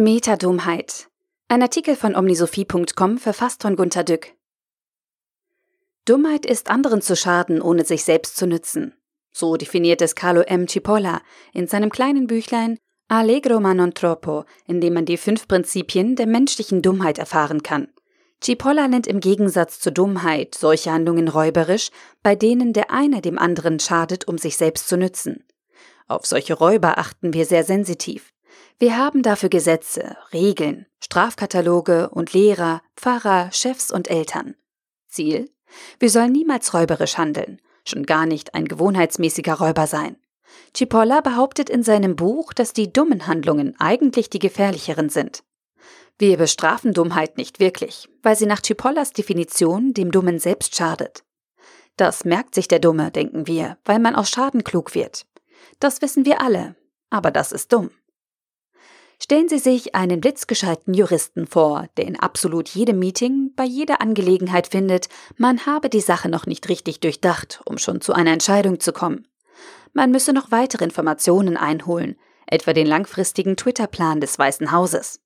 Metadummheit. Ein Artikel von omnisophie.com verfasst von Gunter Dück. Dummheit ist anderen zu schaden, ohne sich selbst zu nützen. So definiert es Carlo M. Cipolla in seinem kleinen Büchlein Allegro ma non troppo, in dem man die fünf Prinzipien der menschlichen Dummheit erfahren kann. Cipolla nennt im Gegensatz zur Dummheit solche Handlungen räuberisch, bei denen der eine dem anderen schadet, um sich selbst zu nützen. Auf solche Räuber achten wir sehr sensitiv. Wir haben dafür Gesetze, Regeln, Strafkataloge und Lehrer, Pfarrer, Chefs und Eltern. Ziel? Wir sollen niemals räuberisch handeln, schon gar nicht ein gewohnheitsmäßiger Räuber sein. Cipolla behauptet in seinem Buch, dass die dummen Handlungen eigentlich die gefährlicheren sind. Wir bestrafen Dummheit nicht wirklich, weil sie nach Cipollas Definition dem Dummen selbst schadet. Das merkt sich der Dumme, denken wir, weil man aus Schaden klug wird. Das wissen wir alle, aber das ist dumm. Stellen Sie sich einen blitzgescheiten Juristen vor, der in absolut jedem Meeting, bei jeder Angelegenheit findet, man habe die Sache noch nicht richtig durchdacht, um schon zu einer Entscheidung zu kommen. Man müsse noch weitere Informationen einholen, etwa den langfristigen Twitter-Plan des Weißen Hauses.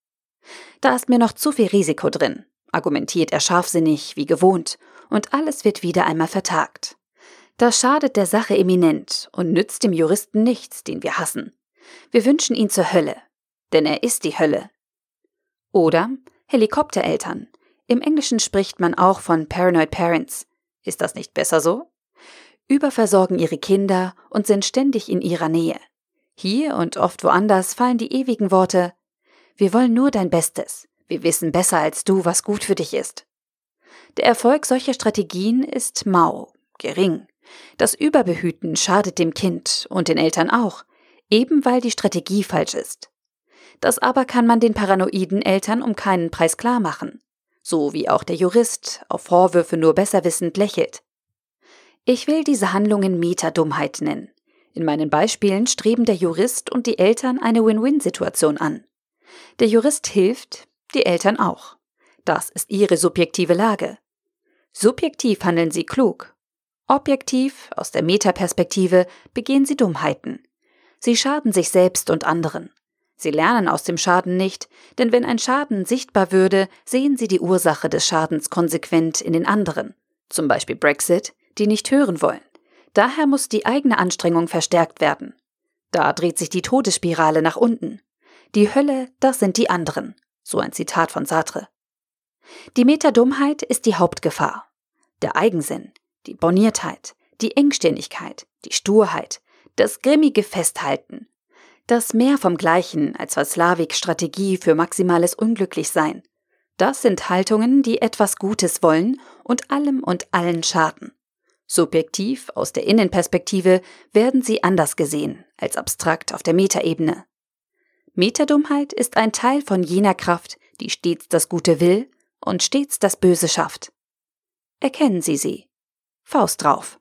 Da ist mir noch zu viel Risiko drin, argumentiert er scharfsinnig, wie gewohnt, und alles wird wieder einmal vertagt. Das schadet der Sache eminent und nützt dem Juristen nichts, den wir hassen. Wir wünschen ihn zur Hölle, denn er ist die Hölle. Oder Helikoptereltern. Im Englischen spricht man auch von Paranoid Parents. Ist das nicht besser so? Überversorgen ihre Kinder und sind ständig in ihrer Nähe. Hier und oft woanders fallen die ewigen Worte Wir wollen nur dein Bestes. Wir wissen besser als du, was gut für dich ist. Der Erfolg solcher Strategien ist mau, gering. Das Überbehüten schadet dem Kind und den Eltern auch, eben weil die Strategie falsch ist. Das aber kann man den paranoiden Eltern um keinen Preis klar machen. So wie auch der Jurist auf Vorwürfe nur besser wissend lächelt. Ich will diese Handlungen Metadummheit nennen. In meinen Beispielen streben der Jurist und die Eltern eine Win-Win-Situation an. Der Jurist hilft, die Eltern auch. Das ist ihre subjektive Lage. Subjektiv handeln sie klug. Objektiv, aus der Metaperspektive, begehen sie Dummheiten. Sie schaden sich selbst und anderen. Sie lernen aus dem Schaden nicht, denn wenn ein Schaden sichtbar würde, sehen sie die Ursache des Schadens konsequent in den anderen, zum Beispiel Brexit, die nicht hören wollen. Daher muss die eigene Anstrengung verstärkt werden. Da dreht sich die Todesspirale nach unten. Die Hölle, das sind die anderen. So ein Zitat von Sartre. Die Metadummheit ist die Hauptgefahr. Der Eigensinn, die Borniertheit, die Engstirnigkeit, die Sturheit, das grimmige Festhalten, das mehr vom Gleichen als Slavik-Strategie für maximales Unglücklichsein. Das sind Haltungen, die etwas Gutes wollen und allem und allen schaden. Subjektiv, aus der Innenperspektive, werden sie anders gesehen als abstrakt auf der Metaebene. Metadummheit ist ein Teil von jener Kraft, die stets das Gute will und stets das Böse schafft. Erkennen Sie sie. Faust drauf.